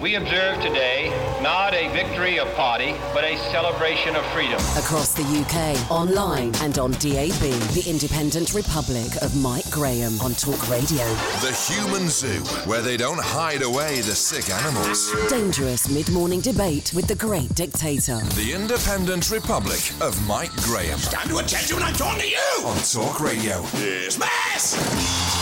We observe today not a victory of party, but a celebration of freedom. Across the UK, online and on DAB, the Independent Republic of Mike Graham on Talk Radio. The Human Zoo, where they don't hide away the sick animals. Dangerous mid morning debate with the great dictator. The Independent Republic of Mike Graham. Stand to attention when I'm talking to you! On Talk Radio. Dismiss! Good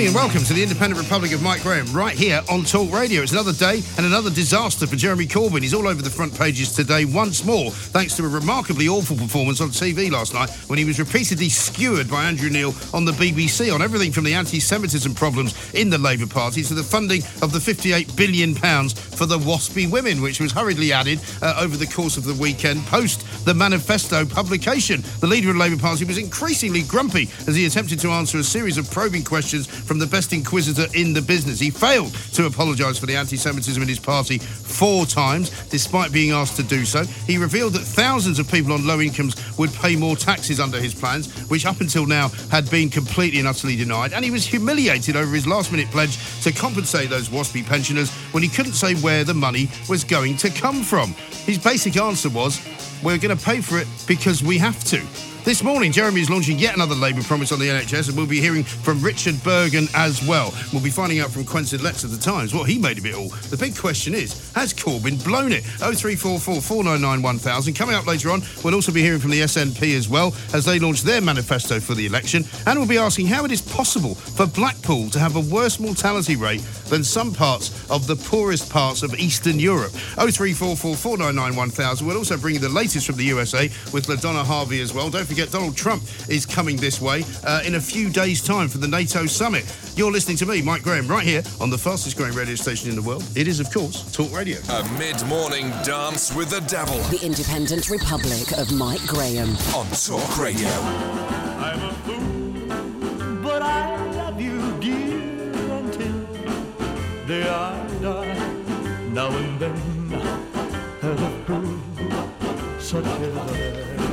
morning and welcome to the Independent Republic of Mike Graham, right here on Talk Radio. It's another day and another disaster for Jeremy Corbyn. He's all over the front pages today once more, thanks to a remarkably awful performance on TV last night when he was repeatedly skewered by Andrew Neil on the BBC on everything from the anti Semitism problems in the Labour Party to the funding of the £58 billion for the WASPI women, which was hurriedly added uh, over the course of the weekend post the manifesto publication. The leader of the Labour Party was increasingly grumpy as he attempted to answer a series of probing questions from the best inquisitor in the business. He failed to apologise for the anti Semitism in his party four times, despite being asked to do so. He revealed that thousands of people on low incomes would pay more taxes under his plans, which up until now had been completely and utterly denied. And he was humiliated over his last minute pledge to compensate those WASPI pensioners when he couldn't say where the money was going to come from. His basic answer was, We're going to pay for it because we have to. This morning, Jeremy is launching yet another Labour promise on the NHS, and we'll be hearing from Richard Burgon as well. We'll be finding out from Quentin Letts of the Times what he made of it all. The big question is, has Corbyn blown it? 0344 499 1000. Coming up later on, we'll also be hearing from the SNP as well as they launch their manifesto for the election, and we'll be asking how it is possible for Blackpool to have a worse mortality rate than some parts of the poorest parts of Eastern Europe. 0344 499 1000. We'll also bring you the latest from the USA with LaDonna Harvey as well. Don't forget, Donald Trump is coming this way uh, in a few days' time for the NATO summit. You're listening to me, Mike Graham, right here on the fastest growing radio station in the world. It is, of course, Talk Radio. A mid morning dance with the devil. The Independent Republic of Mike Graham. On Talk Radio. I'm a fool, but I love you, dear, until the day I die. Now and then, and a fool such as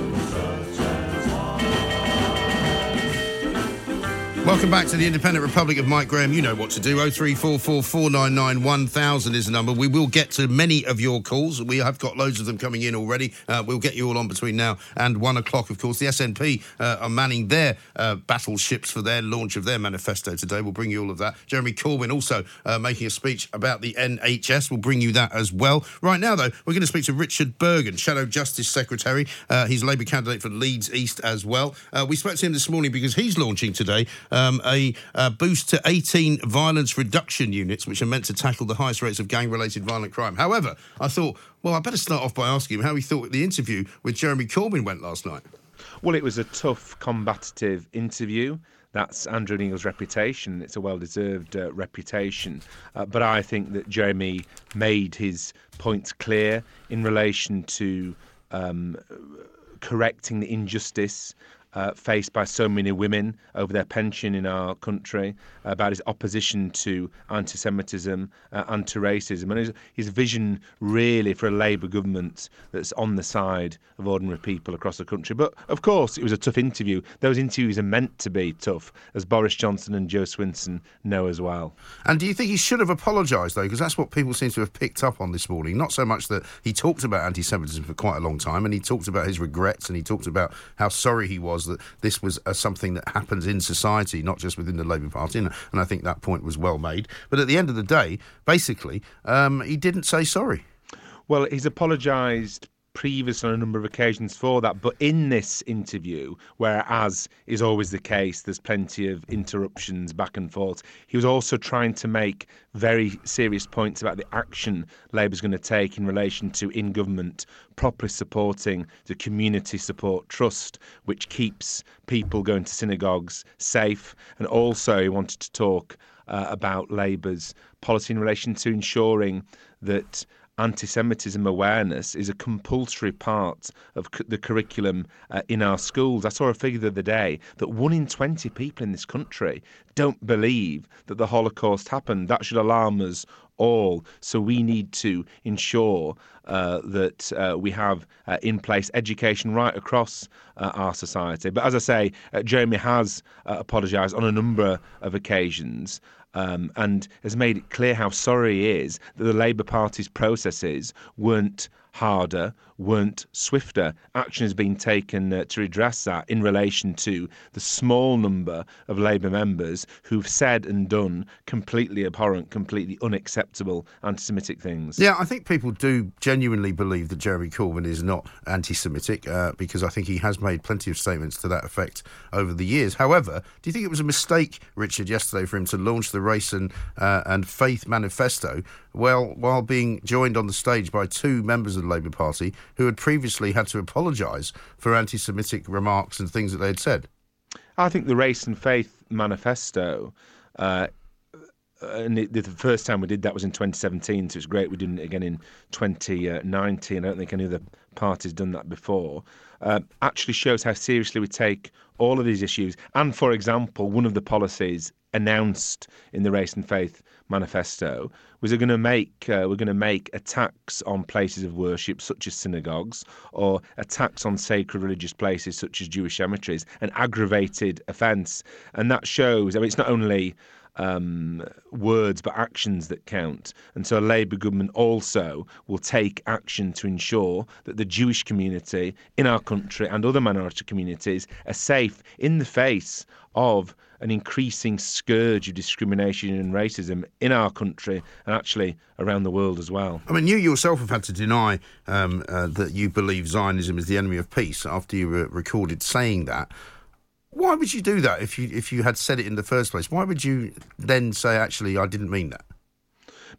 Welcome back to the Independent Republic of Mike Graham. You know what to do. 0344 499 1000 is the number. We will get to many of your calls. We have got loads of them coming in already. Uh, we'll get you all on between now and one o'clock, of course. The SNP uh, are manning their uh, battleships for their launch of their manifesto today. We'll bring you all of that. Jeremy Corbyn also uh, making a speech about the NHS. We'll bring you that as well. Right now, though, we're going to speak to Richard Burgon, Shadow Justice Secretary. Uh, he's a Labour candidate for Leeds East as well. Uh, we spoke to him this morning because he's launching today um, a, uh boost to 18 violence reduction units, which are meant to tackle the highest rates of gang related violent crime. However, I thought, well, I better start off by asking him how he thought the interview with Jeremy Corbyn went last night. Well, it was a tough, combative interview. That's Andrew Neil's reputation. It's a well deserved uh, reputation. Uh, but I think that Jeremy made his points clear in relation to um, correcting the injustice uh, faced by so many women over their pension in our country, about his opposition to anti Semitism, uh, anti racism, and his, his vision really for a Labour government that's on the side of ordinary people across the country. But of course, it was a tough interview. Those interviews are meant to be tough, as Boris Johnson and Jo Swinson know as well. And do you think he should have apologised, though? Because that's what people seem to have picked up on this morning. Not so much that he talked about anti Semitism for quite a long time, and he talked about his regrets, and he talked about how sorry he was that this was something that happens in society, not just within the Labour Party. And, and I think that point was well made. But at the end of the day, basically, um, he didn't say sorry. Well, he's apologised previously on a number of occasions for that. But in this interview, where, as is always the case, there's plenty of interruptions back and forth, he was also trying to make very serious points about the action Labour's going to take in relation to in government properly supporting the community support trust, which keeps people going to synagogues safe. And also, he wanted to talk uh, about Labour's policy in relation to ensuring that anti Semitism awareness is a compulsory part of cu- the curriculum uh, in our schools. I saw a figure the other day that one in 20 people in this country don't believe that the Holocaust happened. That should alarm us all. So we need to ensure uh, that uh, we have uh, in place education right across uh, our society. But as I say, uh, Jeremy has uh, apologised on a number of occasions. Um, and has made it clear how sorry he is that the Labour Party's processes weren't harder, weren't swifter. Action has been taken uh, to redress that in relation to the small number of Labour members who've said and done completely abhorrent, completely unacceptable anti Semitic things. Yeah, I think people do genuinely believe that Jeremy Corbyn is not anti Semitic uh, because I think he has made plenty of statements to that effect over the years. However, do you think it was a mistake, Richard, yesterday for him to launch the Race and, uh, and Faith manifesto well, while being joined on the stage by two members of Labour Party who had previously had to apologise for anti Semitic remarks and things that they had said? I think the Race and Faith manifesto. Uh, and it, the first time we did that was in 2017, so it's great we're doing it again in 2019. I don't think any other party's done that before. Uh, actually shows how seriously we take all of these issues. And for example, one of the policies announced in the Race and Faith manifesto was going to make uh, we're going to make attacks on places of worship such as synagogues or attacks on sacred religious places such as Jewish cemeteries an aggravated offence and that shows I mean it's not only um, words but actions that count. And so a Labour government also will take action to ensure that the Jewish community in our country and other minority communities are safe in the face of an increasing scourge of discrimination and racism in our country and actually around the world as well. I mean, you yourself have had to deny um, uh, that you believe Zionism is the enemy of peace after you were recorded saying that. Why would you do that if you if you had said it in the first place? Why would you then say, actually, I didn't mean that?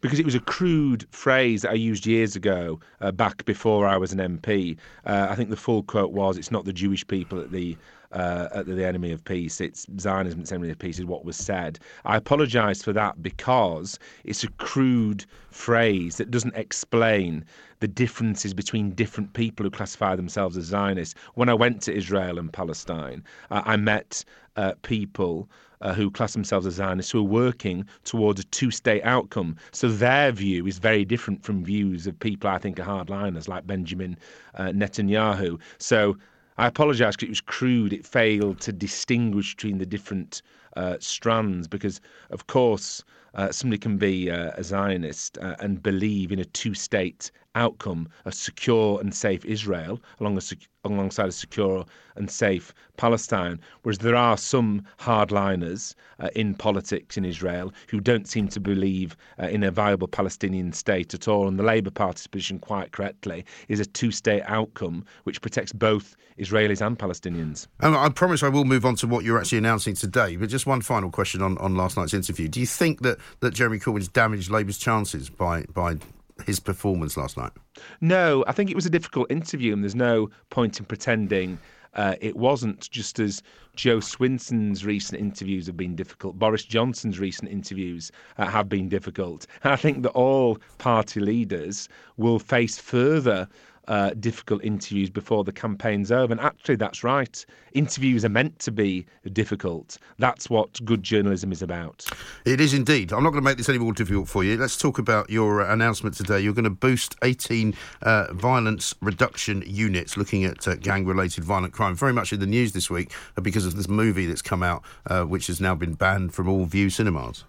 Because it was a crude phrase that I used years ago, uh, back before I was an MP. Uh, I think the full quote was, "It's not the Jewish people at the uh, at the enemy of peace. It's Zionism, it's enemy of peace, is what was said. I apologise for that because it's a crude phrase that doesn't explain the differences between different people who classify themselves as Zionists. When I went to Israel and Palestine, uh, I met uh, people. Uh, who class themselves as Zionists, who are working towards a two state outcome. So their view is very different from views of people I think are hardliners like Benjamin uh, Netanyahu. So I apologise because it was crude. It failed to distinguish between the different uh, strands because, of course, uh, somebody can be uh, a Zionist uh, and believe in a two state outcome, a secure and safe Israel along a, alongside a secure and safe Palestine. Whereas there are some hardliners uh, in politics in Israel who don't seem to believe uh, in a viable Palestinian state at all. And the Labour Party's position, quite correctly, is a two state outcome which protects both Israelis and Palestinians. I promise I will move on to what you're actually announcing today. But just one final question on, on last night's interview. Do you think that, that Jeremy Corbyn's damaged Labour's chances by, by his performance last night? No, I think it was a difficult interview, and there's no point in pretending uh, it wasn't. Just as Jo Swinson's recent interviews have been difficult, Boris Johnson's recent interviews uh, have been difficult, and I think that all party leaders will face further uh, difficult interviews before the campaign's over. And actually, that's right. Interviews are meant to be difficult. That's what good journalism is about. It is indeed. I'm not going to make this any more difficult for you. Let's talk about your uh, announcement today. You're going to boost 18 uh, violence reduction units looking at uh, gang related violent crime. Very much in the news this week uh, because of this movie that's come out, uh, which has now been banned from all Vue cinemas.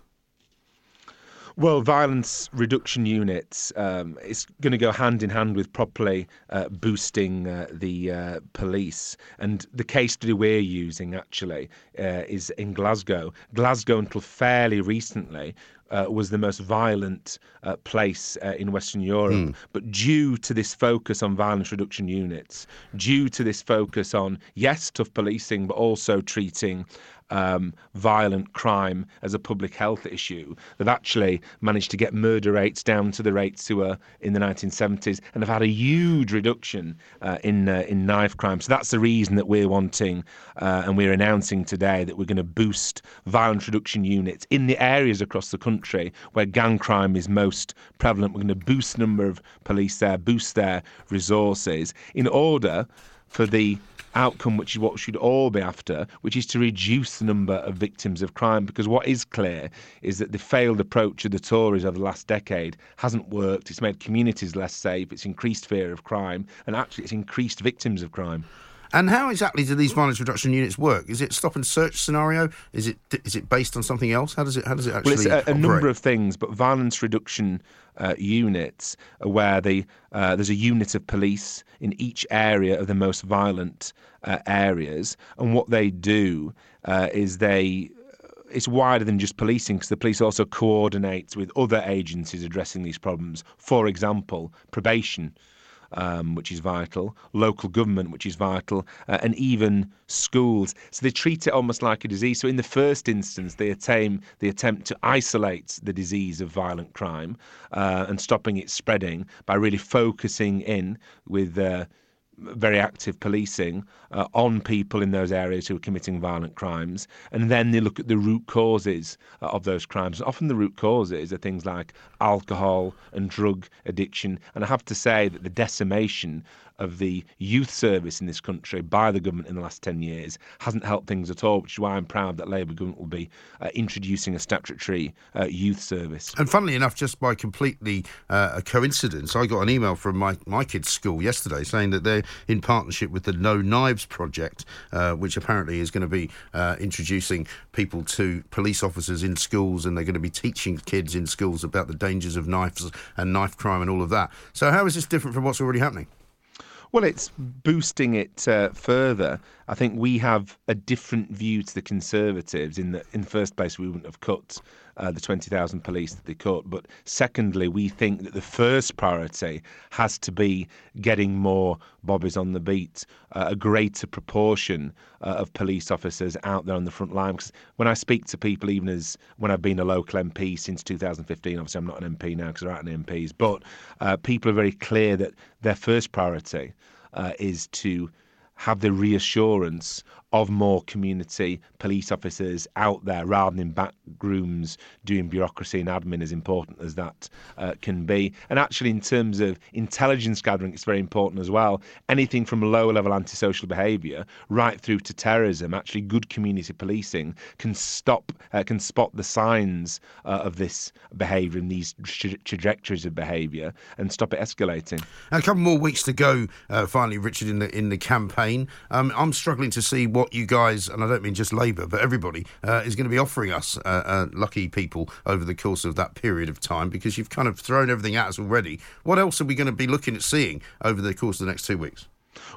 Well, violence reduction units um, is going to go hand in hand with properly uh, boosting uh, the uh, police. And the case study we're using actually uh, is in Glasgow. Glasgow, until fairly recently, uh, was the most violent uh, place uh, in Western Europe. Mm. But due to this focus on violence reduction units, due to this focus on, yes, tough policing, but also treating um, violent crime as a public health issue, they've actually managed to get murder rates down to the rates who were in the 1970s and have had a huge reduction uh, in uh, in knife crime. So that's the reason that we're wanting uh, and we're announcing today that we're going to boost violence reduction units in the areas across the country where gang crime is most prevalent. We're going to boost the number of police there, boost their resources in order for the outcome, which is what we should all be after, which is to reduce the number of victims of crime. Because what is clear is that the failed approach of the Tories over the last decade hasn't worked. It's made communities less safe, it's increased fear of crime, and actually it's increased victims of crime. And how exactly do these violence reduction units work? Is it stop and search scenario? Is it is it based on something else? How does it how does it actually? Well, it's a, a number of things, but violence reduction uh, units are where the uh, there's a unit of police in each area of the most violent uh, areas, and what they do uh, is they it's wider than just policing because the police also coordinates with other agencies addressing these problems. For example, probation. Um, which is vital, local government, which is vital, uh, and even schools. So they treat it almost like a disease. So in the first instance, they attempt they attempt to isolate the disease of violent crime uh, and stopping it spreading by really focusing in with. Uh, very active policing uh, on people in those areas who are committing violent crimes, and then they look at the root causes uh, of those crimes. Often the root causes are things like alcohol and drug addiction, and I have to say that the decimation of the youth service in this country by the government in the last 10 years hasn't helped things at all, which is why I'm proud that Labour government will be uh, introducing a statutory uh, youth service. And funnily enough, just by completely uh, a coincidence, I got an email from my, my kids' school yesterday saying that they're in partnership with the No Knives Project, uh, which apparently is going to be uh, introducing people to police officers in schools and they're going to be teaching kids in schools about the dangers of knives and knife crime and all of that. So, how is this different from what's already happening? Well, it's boosting it uh, further. I think we have a different view to the Conservatives. In the in the first place, we wouldn't have cut uh, the twenty thousand police that they cut, but secondly, we think that the first priority has to be getting more bobbies on the beat, uh, a greater proportion uh, of police officers out there on the front line. Because when I speak to people, even as when I've been a local MP since 2015, obviously I'm not an MP now because there aren't any MPs, but uh, people are very clear that their first priority uh, is to have the reassurance of more community police officers out there rather than in back rooms doing bureaucracy and admin, as important as that uh, can be. And actually, in terms of intelligence gathering, it's very important as well. Anything from low level antisocial behaviour right through to terrorism, actually, good community policing can stop, uh, can spot the signs uh, of this behaviour and these tra- trajectories of behaviour and stop it escalating. A couple more weeks to go, uh, finally, Richard, in the in the campaign. Um, I'm struggling to see what you guys, and I don't mean just Labour, but everybody, uh, is going to be offering us, uh, uh, lucky people, over the course of that period of time, because you've kind of thrown everything at us already. What else are we going to be looking at seeing over the course of the next two weeks?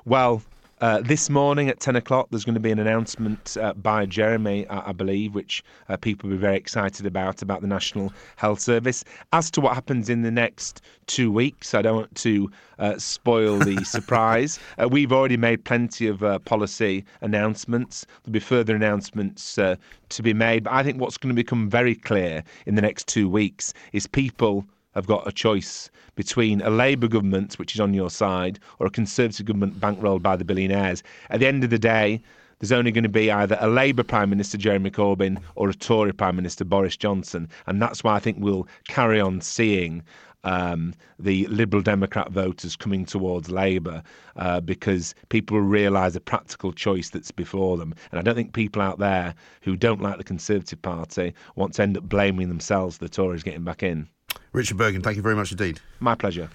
Well, uh, this morning at 10 o'clock, there's going to be an announcement uh, by Jeremy, I, I believe, which uh, people will be very excited about, about the National Health Service. As to what happens in the next two weeks, I don't want to uh, spoil the surprise. Uh, we've already made plenty of uh, policy announcements. There'll be further announcements to be made. But I think what's going to become very clear in the next two weeks is people have got a choice between a Labour government, which is on your side, or a Conservative government bankrolled by the billionaires. At the end of the day, there's only going to be either a Labour Prime Minister, Jeremy Corbyn, or a Tory Prime Minister, Boris Johnson. And that's why I think we'll carry on seeing um, the Liberal Democrat voters coming towards Labour uh, because people realise the practical choice that's before them. And I don't think people out there who don't like the Conservative Party want to end up blaming themselves the Tories getting back in. Richard Burgon, thank you very much indeed. My pleasure.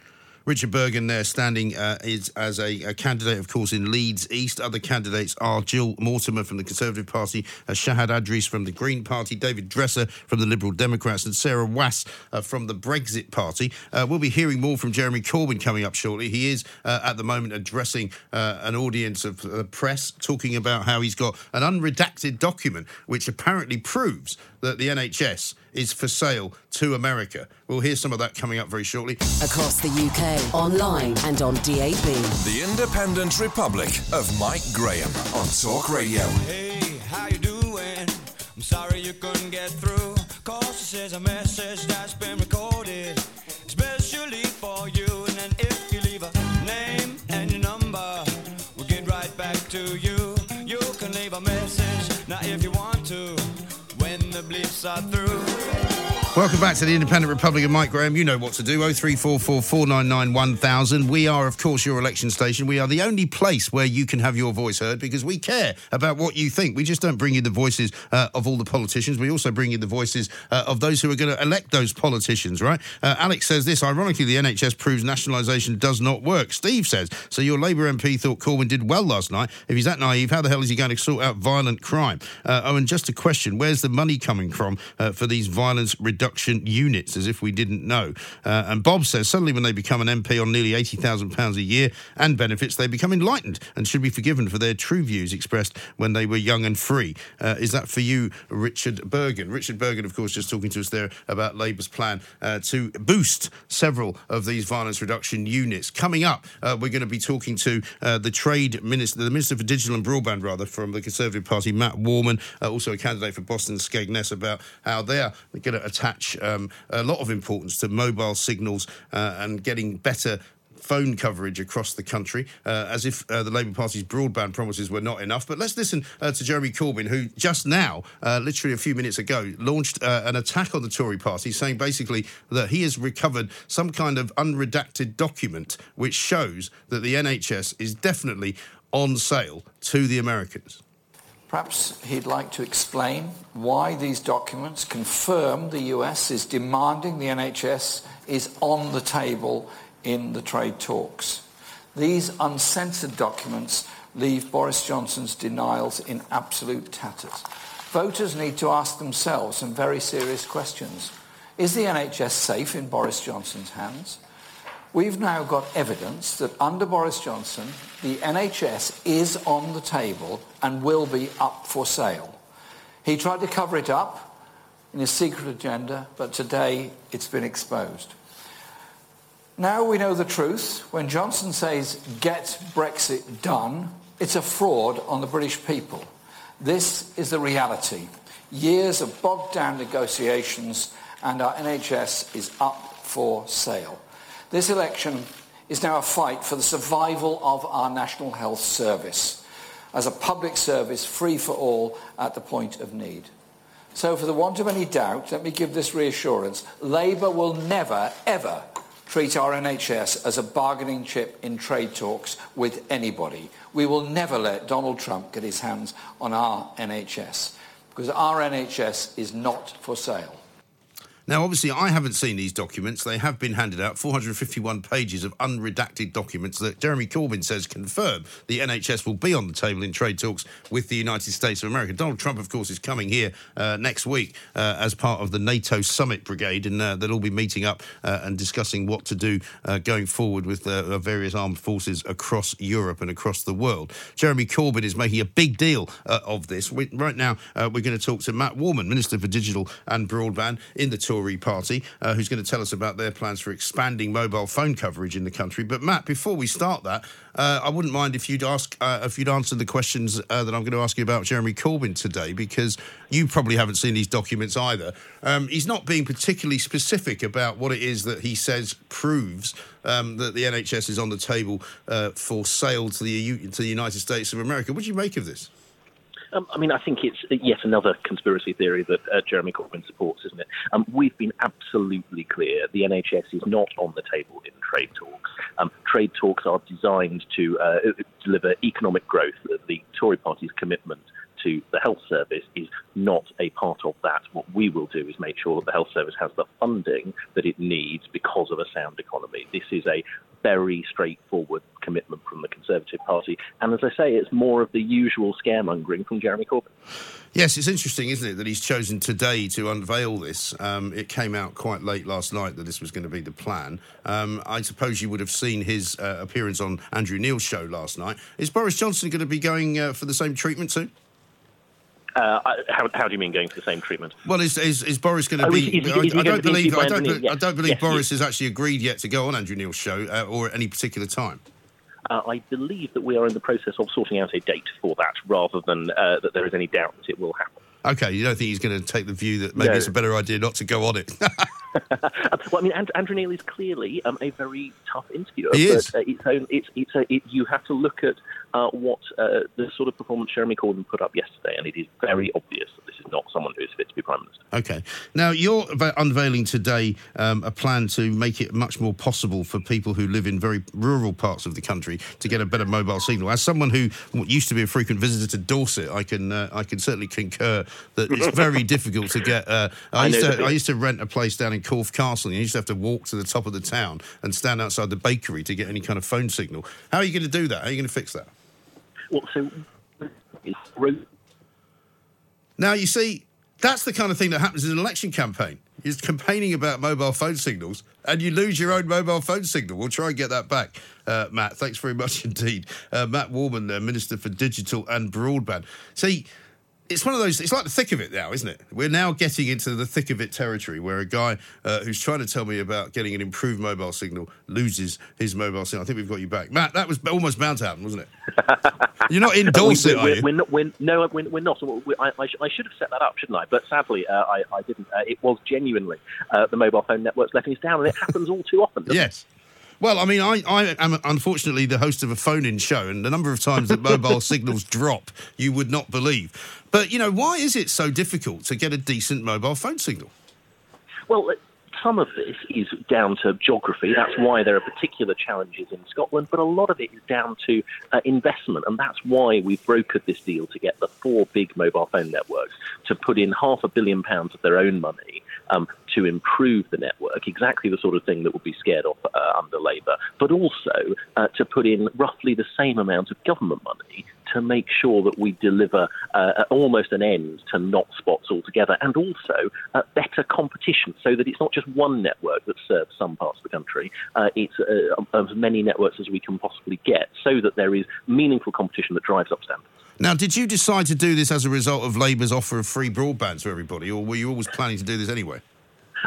Richard Burgon there standing uh, is as a, a, candidate, of course, in Leeds East. Other candidates are Jill Mortimer from the Conservative Party, uh, Shahid Adris from the Green Party, David Dresser from the Liberal Democrats, and Sarah Wass uh, from the Brexit Party. Uh, we'll be hearing more from Jeremy Corbyn coming up shortly. He is uh, at the moment addressing uh, an audience of the press, talking about how he's got an unredacted document which apparently proves that the NHS is for sale to America. We'll hear some of that coming up very shortly. Across the UK, online and on DAB. The Independent Republic of Mike Graham on Talk Radio. Hey, how you doing? I'm sorry you couldn't get through. Cause this is a message that's been recorded, especially for you. And then if you leave a name and your number, we'll get right back to you. You can leave a message now if you want to. The are through. Welcome back to the Independent Republic of Mike Graham. You know what to do. 0344 499 1000. We are, of course, your election station. We are the only place where you can have your voice heard because we care about what you think. We just don't bring you the voices uh, of all the politicians. We also bring you the voices uh, of those who are going to elect those politicians, right? Uh, Alex says this ironically, the NHS proves nationalisation does not work. Steve says, so your Labour MP thought Corbyn did well last night. If he's that naive, how the hell is he going to sort out violent crime? Uh, oh, and just a question where's the money coming from uh, for these violence reduction? Units, as if we didn't know. Uh, and Bob says suddenly, when they become an MP on nearly £80,000 a year and benefits, they become enlightened and should be forgiven for their true views expressed when they were young and free. Uh, is that for you, Richard Burgon? Richard Burgon, of course, just talking to us there about Labour's plan uh, to boost several of these violence reduction units. Coming up, uh, we're going to be talking to uh, the Trade Minister, the Minister for Digital and Broadband, rather, from the Conservative Party, Matt Warman, uh, also a candidate for Boston Skegness, about how they're going to attach um, a lot of importance to mobile signals uh, and getting better phone coverage across the country, uh, as if uh, the Labour Party's broadband promises were not enough. But let's listen uh, to Jeremy Corbyn, who just now, uh, literally a few minutes ago, launched uh, an attack on the Tory party, saying basically that he has recovered some kind of unredacted document which shows that the NHS is definitely on sale to the Americans. Perhaps he'd like to explain why these documents confirm the US is demanding the NHS is on the table in the trade talks. These uncensored documents leave Boris Johnson's denials in absolute tatters. Voters need to ask themselves some very serious questions. Is the NHS safe in Boris Johnson's hands? We've now got evidence that under Boris Johnson, the NHS is on the table and will be up for sale. He tried to cover it up in his secret agenda, but today it's been exposed. Now we know the truth. When Johnson says, get Brexit done, it's a fraud on the British people. This is the reality. Years of bogged down negotiations and our NHS is up for sale. This election is now a fight for the survival of our National Health Service as a public service free for all at the point of need. So for the want of any doubt, let me give this reassurance. Labour will never, ever treat our NHS as a bargaining chip in trade talks with anybody. We will never let Donald Trump get his hands on our NHS because our NHS is not for sale. Now, obviously, I haven't seen these documents. They have been handed out 451 pages of unredacted documents that Jeremy Corbyn says confirm the NHS will be on the table in trade talks with the United States of America. Donald Trump, of course, is coming here uh, next week uh, as part of the NATO Summit Brigade, and uh, they'll all be meeting up uh, and discussing what to do uh, going forward with uh, various armed forces across Europe and across the world. Jeremy Corbyn is making a big deal of this. We, right now, we're going to talk to Matt Warman, Minister for Digital and Broadband in the Tory party, uh, who's going to tell us about their plans for expanding mobile phone coverage in the country. But Matt, before we start that, uh, I wouldn't mind if you'd ask uh, if you'd answer the questions uh, that I'm going to ask you about Jeremy Corbyn today, because you probably haven't seen these documents either. Um, he's not being particularly specific about what it is that he says proves um, that the NHS is on the table uh, for sale to the to the United States of America. What do you make of this? Um, I mean, I think it's yet another conspiracy theory that uh, Jeremy Corbyn supports, isn't it? Um, we've been absolutely clear the NHS is not on the table in trade talks. Um, trade talks are designed to uh, deliver economic growth. The Tory party's commitment to the health service is not a part of that. What we will do is make sure that the health service has the funding that it needs because of a sound economy. This is a very straightforward commitment from the Conservative Party. And as I say, it's more of the usual scaremongering from Jeremy Corbyn. Yes, it's interesting, isn't it, that he's chosen today to unveil this. Um, it came out quite late last night that this was going to be the plan. Um, I suppose you would have seen his uh, appearance on Andrew Neil's show last night. Is Boris Johnson going to be going uh, for the same treatment too? Uh, how, how, do you mean going for the same treatment? Well, is, is, is Boris going to oh, be? Is, is I, don't believe, I, don't, believe yes, Boris yes. has actually agreed yet to go on Andrew Neil's show uh, or at any particular time. Uh, I believe that we are in the process of sorting out a date for that, rather than uh, that there is any doubt that it will happen. Okay, you don't think he's going to take the view that maybe no. it's a better idea not to go on it? well, I mean, Andrew Neil is clearly um, a very tough interviewer. He is. But, uh, it's, own, it's, it's a, it, you have to look at uh, what uh, the sort of performance Jeremy Corbyn put up yesterday, and it is very obvious that this is not someone who is fit to be prime minister. Okay. Now you're unveiling today um, a plan to make it much more possible for people who live in very rural parts of the country to get a better mobile signal. As someone who used to be a frequent visitor to Dorset, I can uh, I can certainly concur that it's very difficult to get. Uh, I, I used to I used to rent a place down in Corfe Castle. And you used to have to walk to the top of the town and stand outside the bakery to get any kind of phone signal. How are you going to do that? How are you going to fix that? Now, you see, that's the kind of thing that happens in an election campaign. You're campaigning about mobile phone signals and you lose your own mobile phone signal. We'll try and get that back, uh, Matt. Thanks very much indeed. Uh, Matt Warman, uh, Minister for Digital and Broadband. See, it's one of those, it's like the thick of it now, isn't it? We're now getting into the thick of it territory where a guy uh, who's trying to tell me about getting an improved mobile signal loses his mobile signal. I think we've got you back. Matt, that was almost bound to happen, wasn't it? You're not in Dorset, we're, we're, you? we're not, we're, no, we're, we're not. We, I, I, sh- I should have set that up, shouldn't I? But sadly, uh, I, I didn't. Uh, it was genuinely uh, the mobile phone networks letting us down, and it happens all too often. doesn't it? Well, I mean, I, I am unfortunately the host of a phone-in show, and the number of times that mobile signals drop, you would not believe. But you know, why is it so difficult to get a decent mobile phone signal? Well, uh, some of this is down to geography. That's why there are particular challenges in Scotland, but a lot of it is down to uh, investment, and that's why we've brokered this deal to get the four big mobile phone networks to put in half a billion pounds of their own money um, to improve the network, exactly the sort of thing that would be scared off uh, under Labour, but also uh, to put in roughly the same amount of government money to make sure that we deliver uh, almost an end to not spots altogether, and also uh, better competition, so that it's not just one network that serves some parts of the country. Uh, it's uh, as many networks as we can possibly get, so that there is meaningful competition that drives up standards. Now, did you decide to do this as a result of Labour's offer of free broadband to everybody, or were you always planning to do this anyway?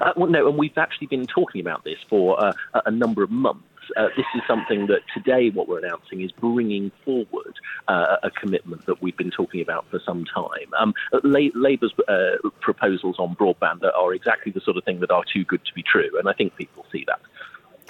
Uh, well, no, and we've actually been talking about this for uh, a- number of months. Uh, this is something that today, what we're announcing is bringing forward uh, a commitment that we've been talking about for some time. Um, La- Labour's uh, proposals on broadband are exactly the sort of thing that are too good to be true, and I think people see that.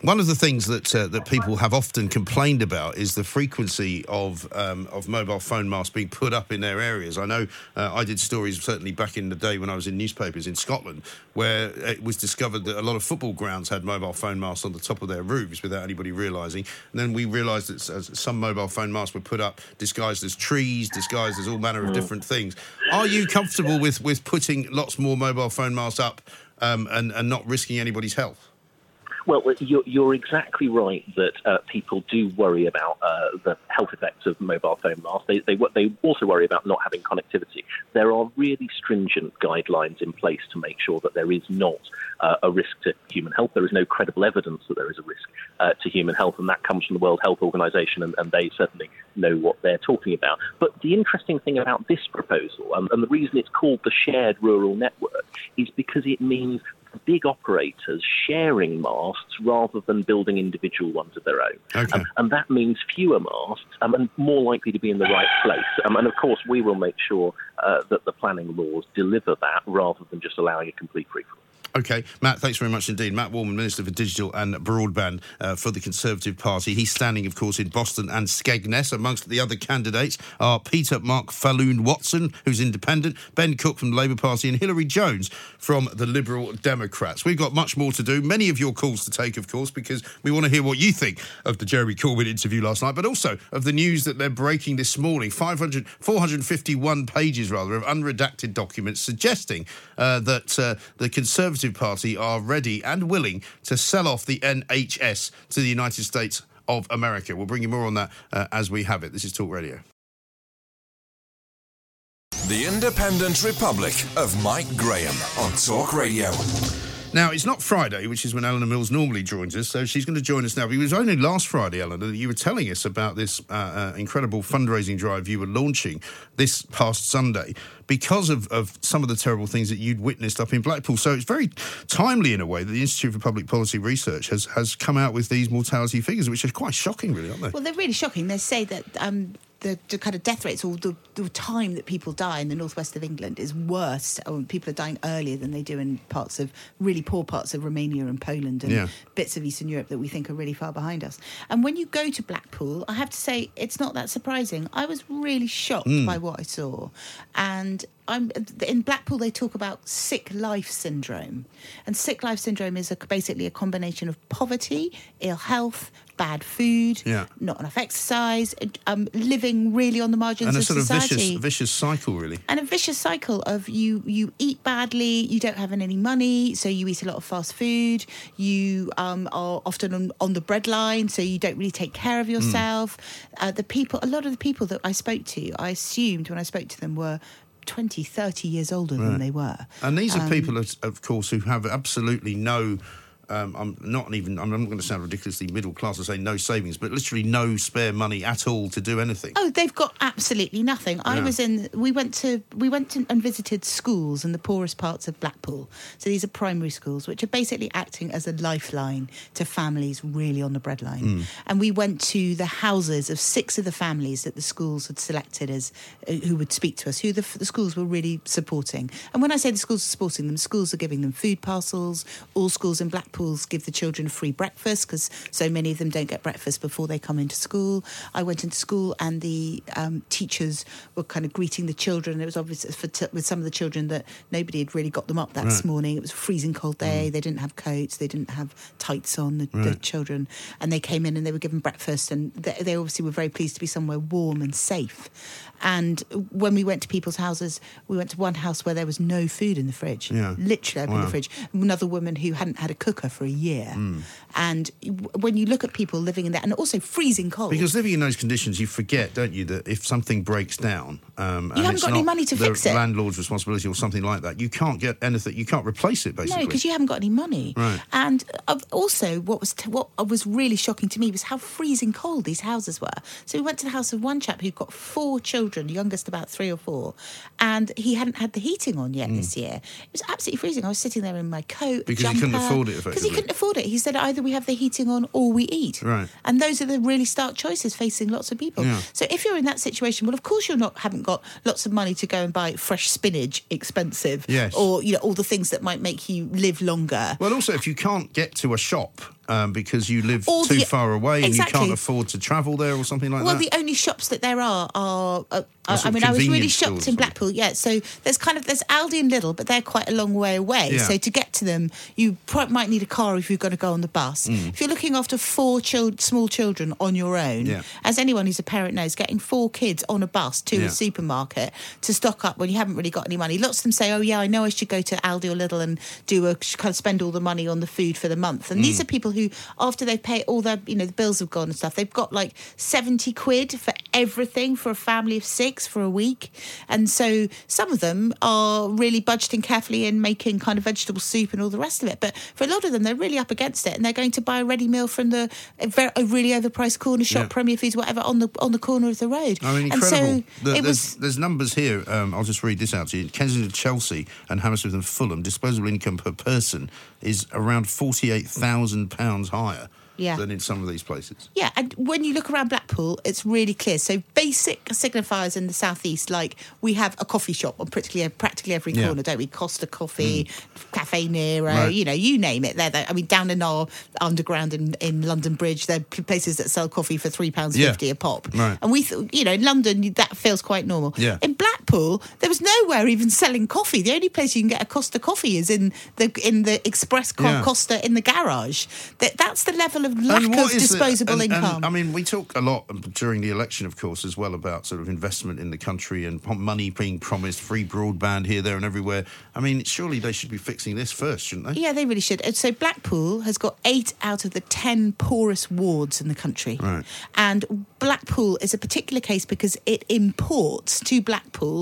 One of the things that uh, that people have often complained about is the frequency of um, of mobile phone masts being put up in their areas. I know uh, I did stories certainly back in the day when I was in newspapers in Scotland, where it was discovered that a lot of football grounds had mobile phone masts on the top of their roofs without anybody realising. And then we realised that some mobile phone masts were put up disguised as trees, disguised as all manner of different things. Are you comfortable with with putting lots more mobile phone masts up um, and and not risking anybody's health? Well, you're, you're exactly right that uh, people do worry about uh, the health effects of mobile phone masts. They, they, they also worry about not having connectivity. There are really stringent guidelines in place to make sure that there is not uh, a risk to human health. There is no credible evidence that there is a risk uh, to human health, and that comes from the World Health Organization, and, and they certainly know what they're talking about. But the interesting thing about this proposal, um, and the reason it's called the Shared Rural Network, is because it means big operators sharing masts rather than building individual ones of their own. Okay. Um, and that means fewer masts um, and more likely to be in the right place. Um, and of course, we will make sure uh, that the planning laws deliver that rather than just allowing a complete free for all. Okay, Matt, thanks very much indeed. Matt Warman, Minister for Digital and Broadband uh, for the Conservative Party. He's standing, of course, in Boston and Skegness. Amongst the other candidates are Peter Mark Falloon Watson, who's independent, Ben Cook from the Labour Party, and Hilary Jones from the Liberal Democrats. We've got much more to do, many of your calls to take, of course, because we want to hear what you think of the Jeremy Corbyn interview last night, but also of the news that they're breaking this morning 500, 451 pages, rather, of unredacted documents suggesting uh, that uh, the Conservative Party are ready and willing to sell off the NHS to the United States of America. We'll bring you more on that uh, as we have it. This is Talk Radio. The Independent Republic of Mike Graham on Talk Radio. Now, it's not Friday, which is when Eleanor Mills normally joins us, so she's going to join us now. But it was only last Friday, Eleanor, that you were telling us about this uh, uh, incredible fundraising drive you were launching this past Sunday because of, of some of the terrible things that you'd witnessed up in Blackpool. So it's very timely, in a way, that the Institute for Public Policy Research has, has come out with these mortality figures, which are quite shocking, really, aren't they? Well, they're really shocking. They say that um, the, the kind of death rates or the, the time that people die in the northwest of England is worse. Or people are dying earlier than they do in parts of really poor parts of Romania and Poland and Yeah. bits of Eastern Europe that we think are really far behind us. And when you go to Blackpool, I have to say it's not that surprising. I was really shocked Hmm. by what I saw, and. I'm, in Blackpool, they talk about sick life syndrome. And sick life syndrome is a, basically a combination of poverty, ill health, bad food, Yeah. not enough exercise, um, living really on the margins and a of sort of society vicious, vicious cycle, really. and a vicious cycle of you you eat badly you don't have any money so you eat a lot of fast food you um, are often on, on the breadline so you don't really take care of Hmm. yourself uh, the people a lot of the people that i spoke to i assumed when i spoke to them were 20 30 years older Right. than they were And these are Um, people, of, of course, who have absolutely no. Um, I'm not even. I'm not going to sound ridiculously middle class and say no savings, but literally no spare money at all to do anything. Oh, they've got absolutely nothing. I was in. We went to we went to, and visited schools in the poorest parts of Blackpool. So these are primary schools, which are basically acting as a lifeline to families really on the breadline. Hmm. And we went to the houses of six of the families that the schools had selected as uh, who would speak to us, who the, the schools were really supporting. And when I say the schools are supporting them, schools are giving them food parcels. All schools in Blackpool give the children free breakfast because so many of them don't get breakfast before they come into school. I went into school and the um, teachers were kind of greeting the children. It was obvious for t- with some of the children that nobody had really got them up that Right. morning. It was a freezing cold day. They didn't have coats. They didn't have tights on. The, the children and they came in and they were given breakfast and they, they obviously were very pleased to be somewhere warm and safe. And when we went to people's houses, we went to one house where there was no food in the fridge. Yeah. Literally open Wow. the fridge. Another woman who hadn't had a cooker for a year. Hmm. And when you look at people living in that, and also freezing cold. Because living in those conditions, you forget, don't you, that if something breaks down, um, and haven't it's got any money to fix it. landlord's responsibility or something like that, you can't get anything. You can't replace it, basically. No, because you haven't got any money. Right. And uh, also, what was what was really shocking to me was how freezing cold these houses were. So we went to the house of one chap who got four children, youngest about three or four, and he hadn't had the heating on yet this year. It was absolutely freezing. I was sitting there in my coat Hmm. Because he couldn't afford it, because he couldn't afford it. He said either we have the heating on or we eat. Right. And those are the really stark choices facing lots of people. Yeah. So if you're in that situation, well, of course you're not haven't got lots of money to go and buy fresh spinach, expensive, Yes. or you know all the things that might make you live longer. Well, also, if you can't get to a shop um, because you live too the- far away and you can't afford to travel there or something like Well, that. Well, the only shops that there are are. Uh, Are I mean, I was really shocked in Blackpool. Yeah, so there's kind of there's Aldi and Lidl, but they're quite a long way away. Yeah. So to get to them, you pro- might need a car if you're going to go on the bus. If you're looking after four chil- small children on your own, Mm. Yeah. as anyone who's a parent knows, getting four kids on a bus to Yeah. a supermarket to stock up when you haven't really got any money. Lots of them say, "Oh yeah, I know I should go to Aldi or Lidl and do a kind of spend all the money on the food for the month." And Mm. these are people who, after they pay all their, you know, the bills have gone and stuff, they've got like seventy quid for everything for a family of six for a week, and so some of them are really budgeting carefully and making kind of vegetable soup and all the rest of it. But for a lot of them, they're really up against it, and they're going to buy a ready meal from the a, really overpriced corner shop, Yeah. Premier Foods, whatever, on the on the corner of the road. I mean, And so The- there's, was. there's numbers here. Um, I'll just read this out to you. Kensington, Chelsea, and Hammersmith and Fulham, disposable income per person is around £48,000 higher Yeah. than in some of these places. Yeah, and when you look around Blackpool, it's really clear. So basic signifiers in the southeast, like we have a coffee shop on practically practically every Yeah. corner, don't we? Costa Coffee, mm. Caffè Nero, Right. you know, you name it. There. I mean, down in our underground in, in London Bridge, there are places that sell coffee for three pounds fifty Yeah. a pop. Right. And we, th- you know, in London that feels quite normal. Yeah. In Blackpool, there was nowhere even selling coffee. The only place you can get a Costa coffee is in the in the Express Yeah. Costa in the garage. That that's the level of And lack of is the- disposable and- and, income. I mean, we talk a lot um, during the election, of course, as well about sort of investment in the country and money being promised, free broadband here, there, and everywhere. I mean, surely they should be fixing this first, shouldn't they? Yeah, they really should. So Blackpool has got eight out of the ten poorest wards in the country. Right. And Blackpool is a particular case because it imports to Blackpool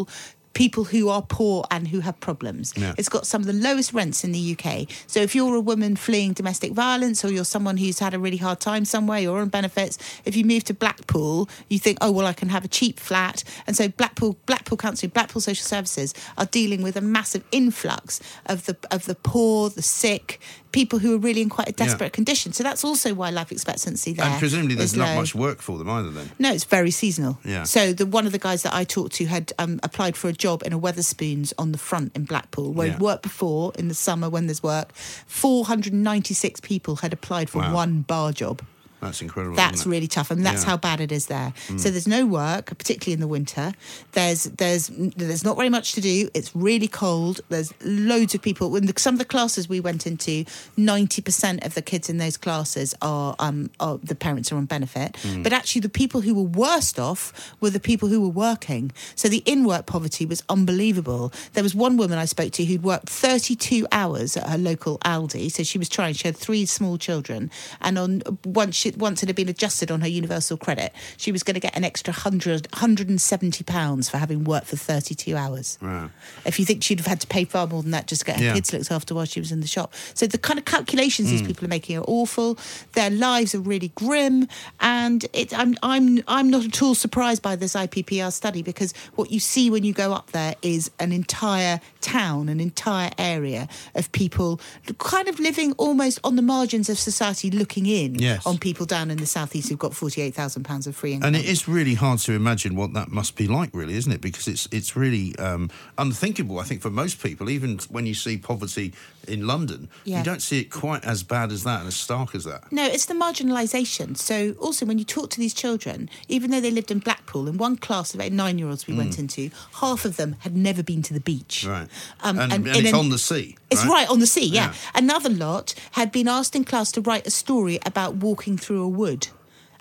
people who are poor and who have problems. Yeah. It's got some of the lowest rents in the UK. So if you're a woman fleeing domestic violence or you're someone who's had a really hard time somewhere, you're on benefits, if you move to Blackpool, you think, oh well I can have a cheap flat. And so Blackpool Blackpool Council, Blackpool Social Services are dealing with a massive influx of the of the poor, the sick, people who are really in quite a desperate condition. So that's also why life expectancy there. And presumably there's not low. much work for them either then. No, it's very seasonal. Yeah. So the one of the guys that I talked to had um, applied for a job in a Wetherspoons on the front in Blackpool, where Yeah. he'd worked before in the summer when there's work. 496 people had applied for Wow. one bar job. That's incredible. That's really tough, and that's Yeah. how bad it is there. Mm. So there's no work, particularly in the winter. There's there's there's not very much to do. It's really cold. There's loads of people. In the, some of the classes we went into, ninety percent of the kids in those classes are um are, the parents are on benefit. Mm. But actually, the people who were worst off were the people who were working. So the in work poverty was unbelievable. There was one woman I spoke to who'd worked 32 hours at her local Aldi. So she was trying. She had three small children, and on once she, once it had been adjusted on her universal credit, she was going to get an extra 100, 170 pounds for having worked for 32 hours. Wow. If you think she'd have had to pay far more than that just to get her Yeah. kids looked after while she was in the shop. So the kind of calculations these Mm. people are making are awful. Their lives are really grim, and it, I'm I'm I'm not at all surprised by this IPPR study because what you see when you go up there is an entire town, an entire area of people kind of living almost on the margins of society, looking in Yes. on people down in the southeast who've got forty eight thousand pounds of free income. And it is really hard to imagine what that must be like, really, isn't it? Because it's it's really um, unthinkable, I think, for most people. Even when you see poverty in London, Yeah. you don't see it quite as bad as that and as stark as that. No, it's the marginalisation. So also when you talk to these children, even though they lived in Blackpool, in one class of nine year olds we went Mm. into, half of them had never been to the beach. Right. Um, and, and and it's an- on the sea. It's right, on the sea, yeah. Yeah. Another lot had been asked in class to write a story about walking through a wood.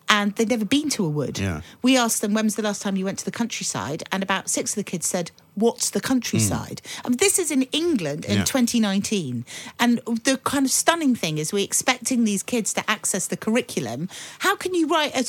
And they'd never been to a wood. Yeah. We asked them, when was the last time you went to the countryside? And about six of the kids said, What's the countryside? I mean, this is in England in Yeah. 2019. And the kind of stunning thing is we're expecting these kids to access the curriculum. How can you write a,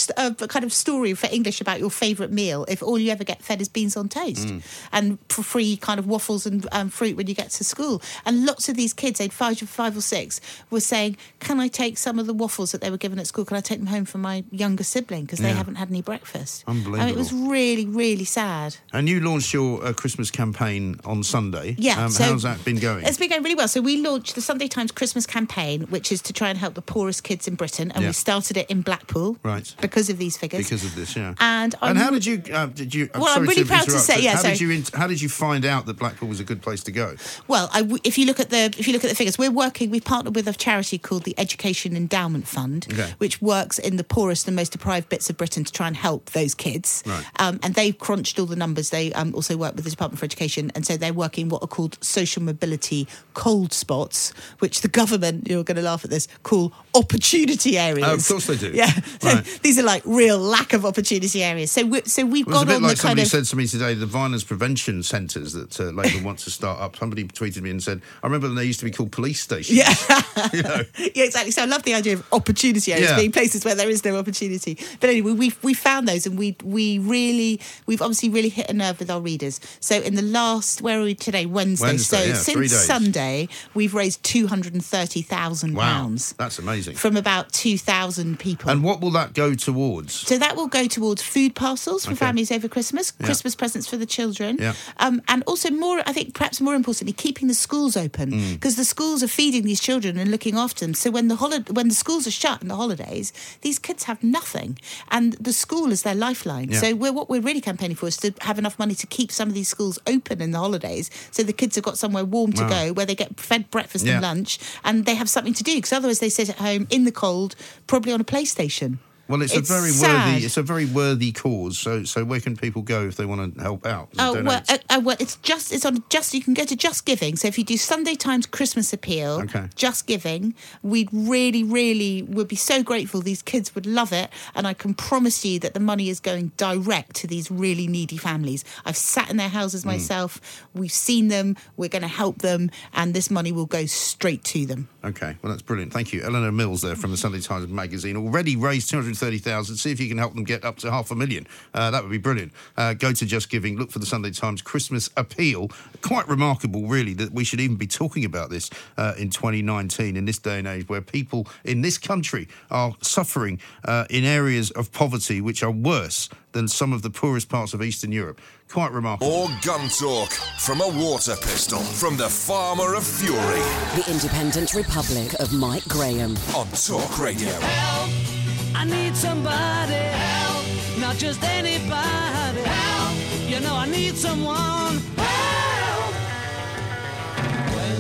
a kind of story for English about your favourite meal if all you ever get fed is beans on toast Mm. and for free kind of waffles and um, fruit when you get to school? And lots of these kids, aged five, five or six, were saying, Can I take some of the waffles that they were given at school? Can I take them home for my younger sibling because they haven't had any breakfast? I mean, it was really, really sad. And you launched your uh, Christmas campaign on Sunday. Yeah, Um, so how's that been going? It's been going really well. So we launched the Sunday Times Christmas campaign, which is to try and help the poorest kids in Britain, and Yeah. we started it in Blackpool Right. because of these figures. Because of this, yeah. And I'm- how did you? Uh, did you? Well, I'm really proud to say- yeah, How sorry. did you? in- How did you find out that Blackpool was a good place to go? Well, I if you look at the if you look at the figures, we're working. We've partnered with a charity called the Education Endowment Fund, Okay. which works in the poorest and most deprived bits of Britain to try and help those kids. Right. Um, and they've crunched all the numbers. They um, also work with the Department for Education, and so they're working what are called social mobility cold spots, which the government you're going to laugh at this call opportunity areas. Oh, of course they do. Yeah. So Right. these are like real lack of opportunity areas. So we so we've was a got bit on like the kind somebody of said to me today, the violence prevention centres that uh, Labour wants to start up. Somebody tweeted me and said, I remember when they used to be called police stations. Yeah. yeah, exactly. So I love the idea of opportunity areas Yeah. being places where there is no opportunity. But anyway, we we found those, and we we really we've obviously really hit a nerve with our readers. So in the last where are we today? Wednesday. Wednesday, so yeah, since. Sunday, we've raised two hundred and thirty thousand Wow, pounds that's amazing. from about two thousand people. And what will that go towards? So that will go towards food parcels for Okay. families over Christmas, Yeah. Christmas presents for the children, Yeah. um, and also more. I think perhaps more importantly, keeping the schools open Mm. because the schools are feeding these children and looking after them. So when the holi- when the schools are shut in the holidays, these kids have nothing, and the school is their lifeline. So we're, what we're really campaigning for is to have enough money to keep some of these schools open in the holidays, so the kids have got somewhere warm to Wow. go where they get fed breakfast Yeah. and lunch, and they have something to do. Because otherwise, they sit at home in the cold, probably on a PlayStation. Well, it's, It's a very sad. worthy. It's a very worthy cause. So, so where can people go if they want to help out? Oh well, uh, uh, well, it's just it's on just you can go to Just Giving. So if you do Sunday Times Christmas Appeal, Okay. Just Giving, we'd really, really would be so grateful. These kids would love it, and I can promise you that the money is going direct to these really needy families. I've sat in their houses Mm. myself. We've seen them. We're going to help them, and this money will go straight to them. Okay, well that's brilliant. Thank you, Eleanor Mills there from the Sunday Times magazine. Already raised two hundred 30,000. See if you can help them get up to half a million. Uh, that would be brilliant. Uh, go to Just Giving, look for the Sunday Times Christmas appeal. Quite remarkable, really, that we should even be talking about this uh, in 2019, in this day and age, where people in this country are suffering uh, in areas of poverty which are worse than some of the poorest parts of Eastern Europe. Quite remarkable. More gun talk from a water pistol from the farmer of fury The Independent Republic of Mike Graham. on Talk Radio. I need somebody help, not just anybody help. You know I need someone help.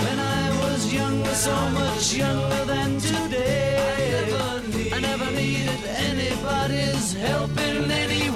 When I was younger, so much younger than today, I never, needed anybody's help in any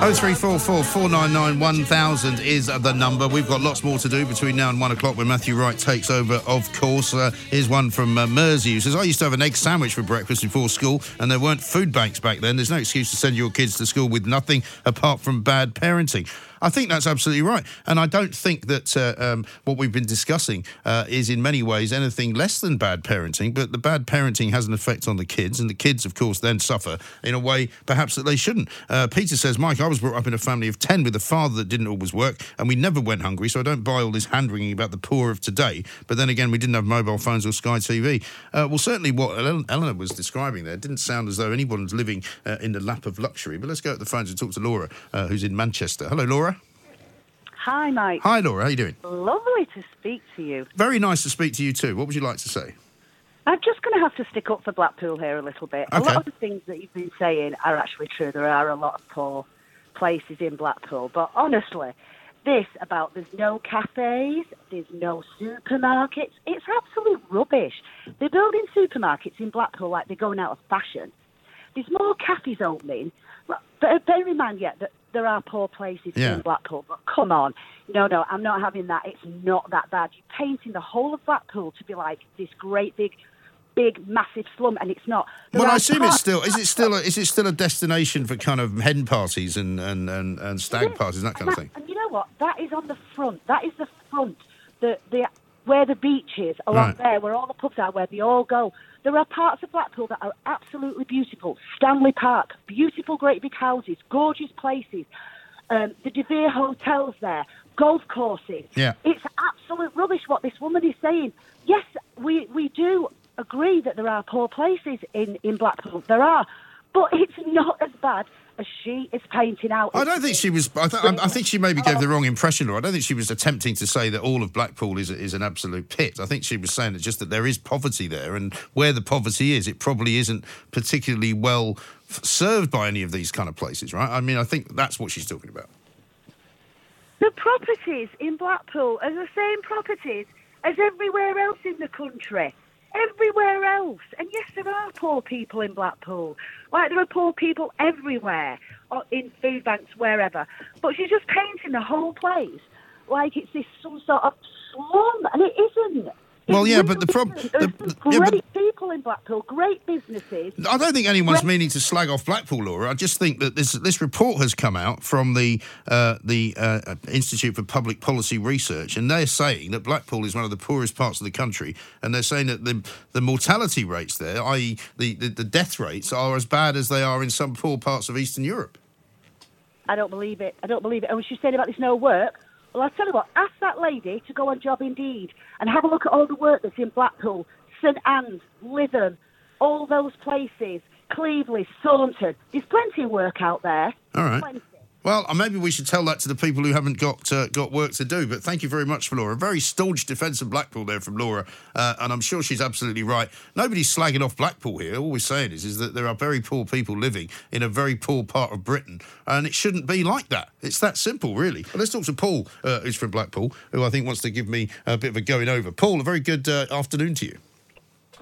0344 499 1000 is the number. We've got lots more to do between now and one o'clock when Matthew Wright takes over, of course. Uh, here's one from uh, Mersey who says, I used to have an egg sandwich for breakfast before school, and there weren't food banks back then. There's no excuse to send your kids to school with nothing apart from bad parenting. I think that's absolutely right. And I don't think that uh, um, what we've been discussing uh, is in many ways anything less than bad parenting, but the bad parenting has an effect on the kids, and the kids, of course, then suffer in a way perhaps that they shouldn't. Uh, Peter says, Mike, I was brought up in a family of 10 with a father that didn't always work, and we never went hungry, so I don't buy all this hand wringing about the poor of today. But then again, we didn't have mobile phones or Sky TV. Uh, well, certainly what Eleanor was describing there didn't sound as though anyone's living uh, in the lap of luxury. But let's go to the phones and talk to Laura, uh, who's in Manchester. Hello, Laura. Hi, Mike. Hi, Laura. How you doing? Lovely to speak to you. Very nice to speak to you too. What would you like to say? I'm just going to have to stick up for Blackpool here a little bit. A lot of the things that you've been saying are actually true. There are a lot of poor places in Blackpool. But honestly, this about there's no cafes, there's no supermarkets, it's absolute rubbish. They're building supermarkets in Blackpool like they're going out of fashion. There's more cafes opening. But bear in mind, yeah, that there are poor places Yeah. in Blackpool. But come on, no, no, I'm not having that. It's not that bad. You're painting the whole of Blackpool to be like this great big, big, massive slum, and it's not. There well, I assume it's still is it still a, is it still a destination for kind of hen parties and and, and, and stag parties and that kind of thing? And you know what? That is on the front. That is the front. The the where the beach is along Right. there, where all the pubs are, where they all go. There are parts of Blackpool that are absolutely beautiful. Stanley Park, beautiful, great big houses, gorgeous places. Um, the De Vere hotels there, golf courses. Yeah. It's absolute rubbish what this woman is saying. Yes, we, we do agree that there are poor places in, in Blackpool. There are. But it's not as bad she is painting out. I don't think she was. I, th- I think she maybe gave the oh. wrong impression, or I don't think she was attempting to say that all of Blackpool is is an absolute pit. I think she was saying that just that there is poverty there, and where the poverty is, it probably isn't particularly well served by any of these kind of places, right? I mean, I think that's what she's talking about. The properties in Blackpool are the same properties as everywhere else in the country. Everywhere else. And yes, there are poor people in Blackpool. Like there are poor people everywhere, or in food banks, wherever. But she's just painting the whole place like it's this some sort of slum, and it isn't. Well, yeah, but the problem. There's yeah, but- great people in Blackpool, great businesses. I don't think anyone's meaning to slag off Blackpool, Laura. I just think that this this report has come out from the uh, the uh, Institute for Public Policy Research, and they're saying that Blackpool is one of the poorest parts of the country, and they're saying that the the mortality rates there, i.e., the, the, the death rates, are as bad as they are in some poor parts of Eastern Europe. I don't believe it. I don't believe it. And when she's saying about this no work, well, I'll tell you what, ask that lady to go on Job Indeed and have a look at all the work that's in Blackpool, St Anne's, Lytham, all those places, Cleveley, Thornton. There's plenty of work out there. All right. Plenty. Well, uh, maybe we should tell that to the people who haven't got uh, got work to do. But thank you very much for Laura. Very staunch defence of Blackpool there from Laura, uh, and I'm sure she's absolutely right. Nobody's slagging off Blackpool here. All we're saying is, is that there are very poor people living in a very poor part of Britain, and it shouldn't be like that. It's that simple, really. Well, let's talk to Paul, uh, who's from Blackpool, who I think wants to give me a bit of a going over. Paul, a very good uh, afternoon to you.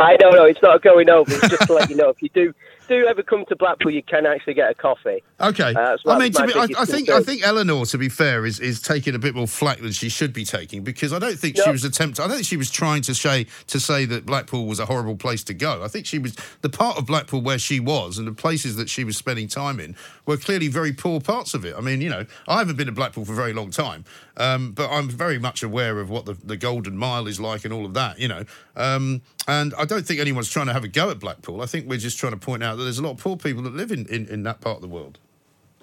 I don't know. It's not going over. It's just to let you know if you do do ever come to Blackpool, you can actually get a coffee. Okay. Uh, so I mean, to be, I, I think concern. I think Eleanor, to be fair, is, is taking a bit more flack than she should be taking because I don't think she was attempting. I don't think she was trying to say to say that Blackpool was a horrible place to go. I think she was the part of Blackpool where she was and the places that she was spending time in were clearly very poor parts of it. I mean, you know, I haven't been to Blackpool for a very long time, um, but I'm very much aware of what the, the Golden Mile is like and all of that. You know, um, and I don't think anyone's trying to have a go at Blackpool. I think we're just trying to point out that there's a lot of poor people that live in, in, in that part of the world.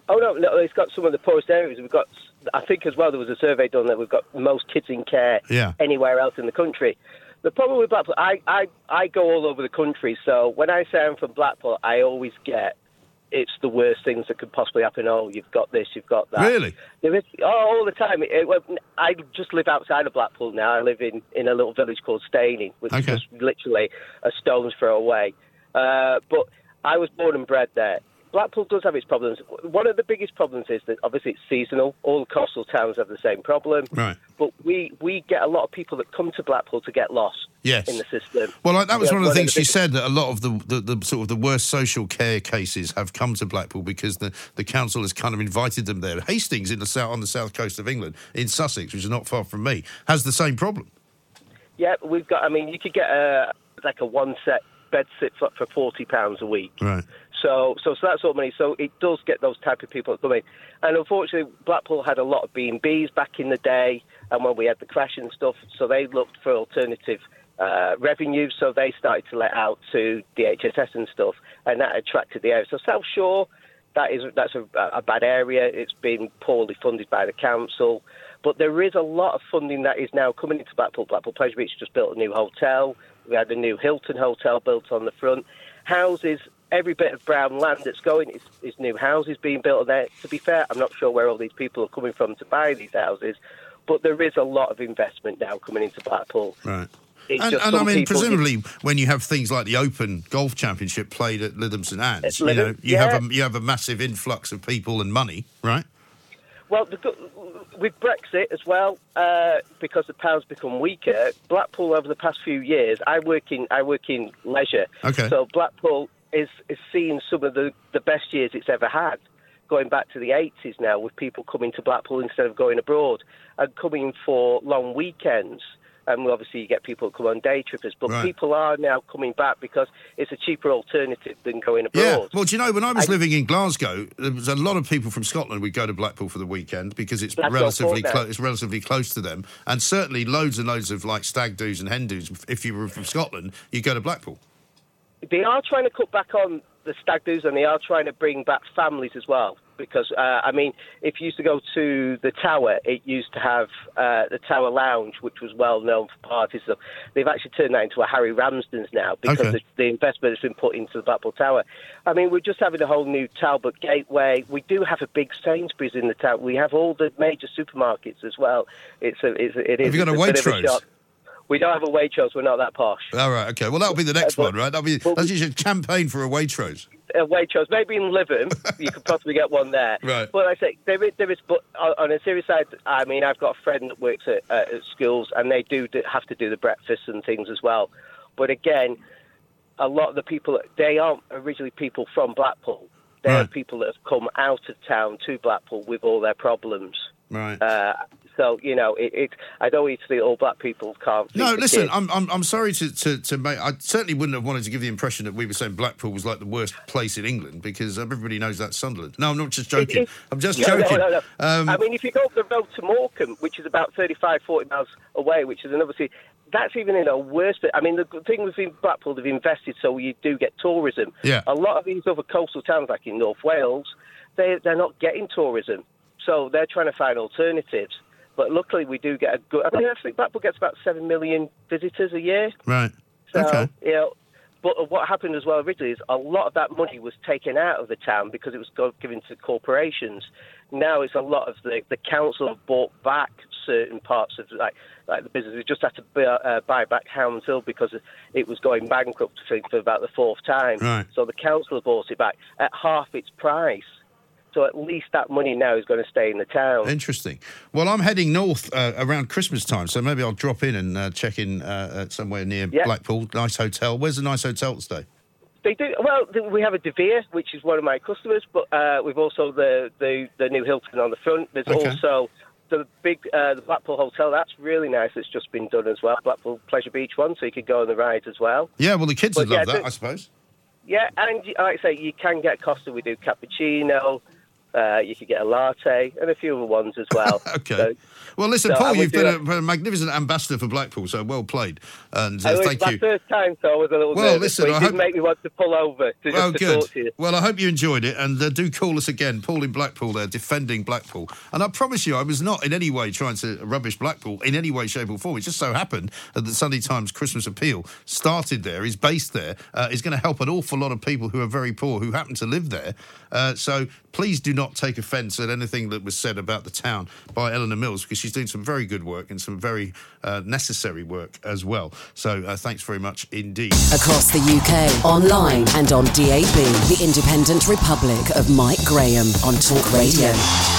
Oh no, no, it's got some of the poorest areas. We've got, I think as well. There was a survey done that we've got most kids in care Yeah. anywhere else in the country. The problem with Blackpool, I, I, I go all over the country, so when I say I'm from Blackpool, I always get it's the worst things that could possibly happen. Oh, you've got this, you've got that. Really? There is, oh, all the time. It, well, I just live outside of Blackpool now. I live in, in a little village called Staining, which Okay. is just literally a stone's throw away. Uh, but I was born and bred there. Blackpool does have its problems. One of the biggest problems is that obviously it's seasonal. All coastal towns have the same problem. Right. But we, we get a lot of people that come to Blackpool to get lost Yes. in the system. Well, like, that was one of the things she biggest- said that a lot of the, the, the sort of the worst social care cases have come to Blackpool because the, the council has kind of invited them there. Hastings in the south on the south coast of England, in Sussex, which is not far from me, has the same problem. Yeah, we've got. I mean, you could get a like a one set bed sit for, for forty pounds a week. Right. So, so, so that's all money. So it does get those type of people coming. And unfortunately, Blackpool had a lot of B and B's back in the day, and when we had the crash and stuff, so they looked for alternative uh, revenue. So they started to let out to DHSS and stuff, and that attracted the area. So South Shore, that is that's a, a bad area. It's been poorly funded by the council. But there is a lot of funding that is now coming into Blackpool. Blackpool Pleasure Beach just built a new hotel. We had a new Hilton hotel built on the front. Houses, every bit of brown land that's going is, is new houses being built there. To be fair, I'm not sure where all these people are coming from to buy these houses, but there is a lot of investment now coming into Blackpool. Right. It's And, and I mean, presumably, when you have things like the Open Golf Championship played at Lytham St Anne's, you know, you have a you have a massive influx of people and money, right? Well, the, with Brexit as well, uh, because the pound's become weaker. Blackpool over the past few years, I work in I work in leisure. Okay. So Blackpool is is seeing some of the the best years it's ever had, going back to the 80s now, with people coming to Blackpool instead of going abroad and coming for long weekends. And obviously, you get people who come on day trippers, but Right. people are now coming back because it's a cheaper alternative than going abroad. Yeah. Well, do you know, when I was I- living in Glasgow, there was a lot of people from Scotland would go to Blackpool for the weekend because it's relatively. It's relatively close to them, and certainly loads and loads of like stag do's and hen do's. If you were from Scotland, you go to Blackpool. they are trying to cut back on the stag do's and they are trying to bring back families as well. Because, uh, I mean, if you used to go to the Tower, it used to have uh, the Tower Lounge, which was well known for parties. So they've actually turned that into a Harry Ramsden's now because Okay. the, the investment has been put into the Blackpool Tower. I mean, we're just having a whole new Talbot Gateway. We do have a big Sainsbury's in the town. We have all the major supermarkets as well. It's a, it's a, it is Have you got a of Waitrose? We don't have a Waitrose. We're not that posh. All right. Okay. Well, that'll be the next one, right? That'll be that's just a campaign for a Waitrose. a Waitrose, maybe in Lytham, you could possibly get one there. Right. But I say there is, there is, but on a serious side, I mean, I've got a friend that works at, uh, at schools, and they do have to do the breakfasts and things as well. But again, a lot of the people they aren't originally people from Blackpool. They're Right. people that have come out of town to Blackpool with all their problems. Right. Uh, so you know, it, it. I don't think all black people can't. No, listen, kids. I'm, I'm I'm sorry to, to, to make. I certainly wouldn't have wanted to give the impression that we were saying Blackpool was like the worst place in England because everybody knows that's Sunderland. No, I'm not just joking. It- I'm just No, no, joking. no, no. Um, I mean, if you go up the road to Morecambe, which is about 35, 40 miles away, which is another city, that's even in a worse bit. I mean, the thing with Blackpool, they've invested so you do get tourism. Yeah. A lot of these other coastal towns, like in North Wales, they, they're not getting tourism. So they're trying to find alternatives. But luckily, we do get a good. I mean, I think Blackpool gets about 7 million visitors a year. right. So, okay. you know, but what happened as well originally is a lot of that money was taken out of the town because it was given to corporations. Now it's a lot of the the council have bought back certain parts of like like the business. We just had to buy, uh, buy back Houndshill because it was going bankrupt for about the fourth time. Right. So the council have bought it back at half its price. So at least that money now is going to stay in the town. Interesting. Well, I'm heading north uh, around Christmas time, so maybe I'll drop in and uh, check in uh, somewhere near. Blackpool. Nice hotel. Where's the nice hotel to stay? They do well. We have a De Vere, which is one of my customers, but uh, we've also the, the the new Hilton on the front. There's Okay. also the big uh, the Blackpool Hotel. That's really nice. It's just been done as well. Blackpool Pleasure Beach one, so you could go on the rides as well. Yeah, well, the kids But would love yeah, that, the- I suppose. Yeah, and like I say, you can get Costa. We do cappuccino. Uh, you could get a latte and a few other ones as well. Okay. So- Well, listen, so Paul, you've been a, a magnificent ambassador for Blackpool, so well played. And uh, know thank you. first time, so I was a little Well, nervous. listen, but it I did hope- make me want to pull over to, Well, to good. talk to you. Well, I hope you enjoyed it, and uh, do call us again. Paul in Blackpool there, defending Blackpool. And I promise you, I was not in any way trying to rubbish Blackpool in any way, shape, or form. It just so happened that the Sunday Times Christmas Appeal started there, is based there, uh, is going to help an awful lot of people who are very poor who happen to live there. Uh, so please do not take offence at anything that was said about the town by Eleanor Mills, because she's doing some very good work and some very uh, necessary work as well. So uh, thanks very much indeed. Across the UK, online and on DAB, the Independent Republic of Mike Graham on Talk Radio.